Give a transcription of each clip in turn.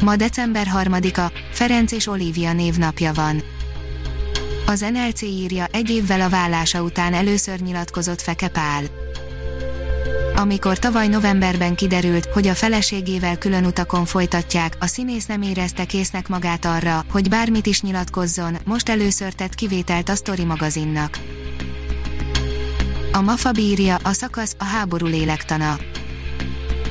Ma december 3-a, Ferenc és Olivia névnapja van. Az NLC írja, egy évvel a vállása után először nyilatkozott Feke Pál. Amikor tavaly novemberben kiderült, hogy a feleségével külön utakon folytatják, a színész nem érezte késznek magát arra, hogy bármit is nyilatkozzon, most először tett kivételt a Story magazinnak. A Mafa bírja, a szakasz, a háború lélektana.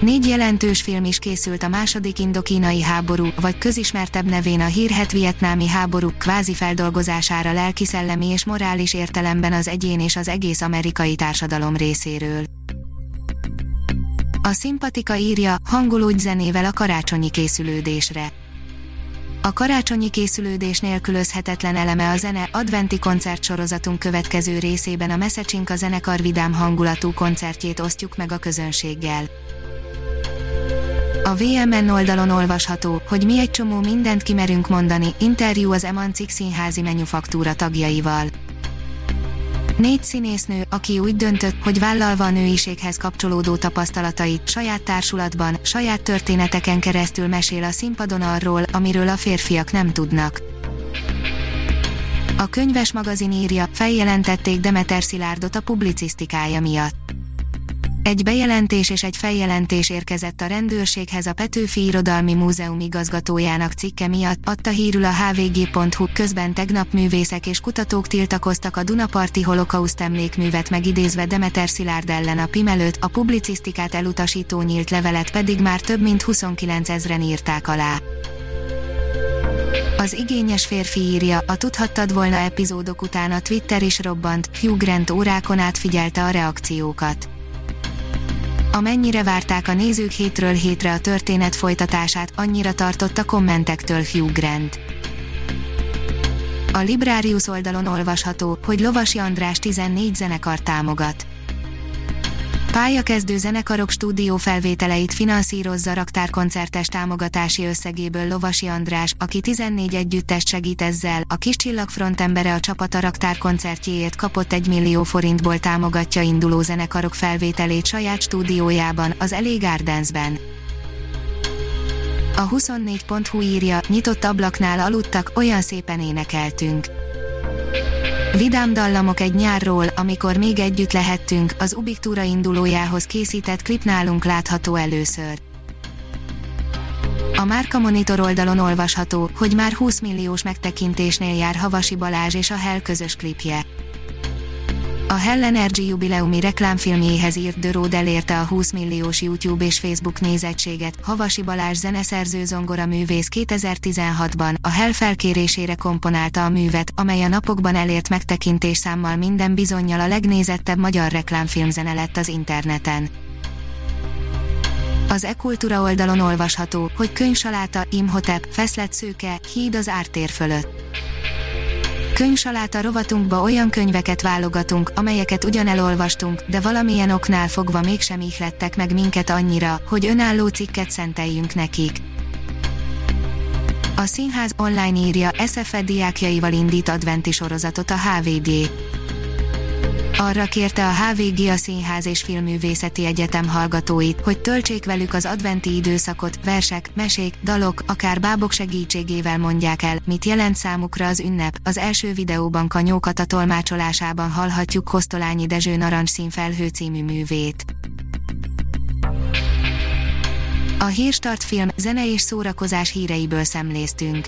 Négy jelentős film is készült a második indokínai háború, vagy közismertebb nevén a hírhet vietnámi háború kvázi feldolgozására lelkiszellemi és morális értelemben az egyén és az egész amerikai társadalom részéről. A szimpatika írja, hangolódj zenével a karácsonyi készülődésre. A karácsonyi készülődés nélkülözhetetlen eleme a zene adventi koncertsorozatunk következő részében a Messecsinka zenekar vidám hangulatú koncertjét osztjuk meg a közönséggel. A VMN oldalon olvasható, hogy mi egy csomó mindent kimerünk mondani, interjú az Emancik színházi menufaktúra tagjaival. Négy színésznő, aki úgy döntött, hogy vállalva a nőiséghez kapcsolódó tapasztalatait, saját társulatban, saját történeteken keresztül mesél a színpadon arról, amiről a férfiak nem tudnak. A könyves magazin írja, feljelentették Demeter Szilárdot a publicisztikája miatt. Egy bejelentés és egy feljelentés érkezett a rendőrséghez a Petőfi Irodalmi Múzeum igazgatójának cikke miatt, adta hírül a hvg.hu, közben tegnap művészek és kutatók tiltakoztak a Dunaparti holokauszt emlékművet megidézve Demeter Szilárd ellen a PIM előtt, a publicisztikát elutasító nyílt levelet pedig már több mint 29 ezren írták alá. Az igényes férfi írja, a tudhattad volna epizódok után a Twitter is robbant, Hugh Grant órákon át figyelte a reakciókat Amennyire várták a nézők hétről hétre a történet folytatását, annyira tartott a kommentektől Hugh Grant. A Librarius oldalon olvasható, hogy Lovasi András 14 zenekar támogat. Pályakezdő zenekarok stúdió felvételeit finanszírozza raktárkoncertes támogatási összegéből Lovasi András, aki 14 együttest segít ezzel, a kis csillag frontembere a csapat a raktárkoncertjéért kapott 1 millió forintból támogatja induló zenekarok felvételét saját stúdiójában, az Elé Gardensben. A 24.hu írja, nyitott ablaknál aludtak, olyan szépen énekeltünk. Vidám dallamok egy nyárról, amikor még együtt lehettünk, az Ubik túra indulójához készített klip nálunk látható először. A Márka Monitor oldalon olvasható, hogy már 20 milliós megtekintésnél jár Havasi Balázs és a Hell közös klipje. A Hell Energy jubileumi reklámfilmjéhez írt The Road elérte a 20 milliós YouTube és Facebook nézettséget. Havasi Balázs zeneszerző zongora művész 2016-ban a Hell felkérésére komponálta a művet, amely a napokban elért megtekintés számmal minden bizonyal a legnézettebb magyar reklámfilmzene lett az interneten. Az e-kultúra oldalon olvasható, hogy könyvsaláta, Imhotep, feszlet szőke, híd az ártér fölött Könyvsaláta rovatunkba olyan könyveket válogatunk, amelyeket ugyan elolvastunk, de valamilyen oknál fogva mégsem ihlettek meg minket annyira, hogy önálló cikket szenteljünk nekik. A színház online írja, SFE diákjaival indít adventi sorozatot a HVG arra kérte a HVG a Színház és Filmművészeti Egyetem hallgatóit, hogy töltsék velük az adventi időszakot, versek, mesék, dalok, akár bábok segítségével mondják el, mit jelent számukra az ünnep. Az első videóban Kanyókat a tolmácsolásában hallhatjuk Kosztolányi Dezső Narancsszín felhő című művét. A Hírstart film, zene és szórakozás híreiből szemléztünk.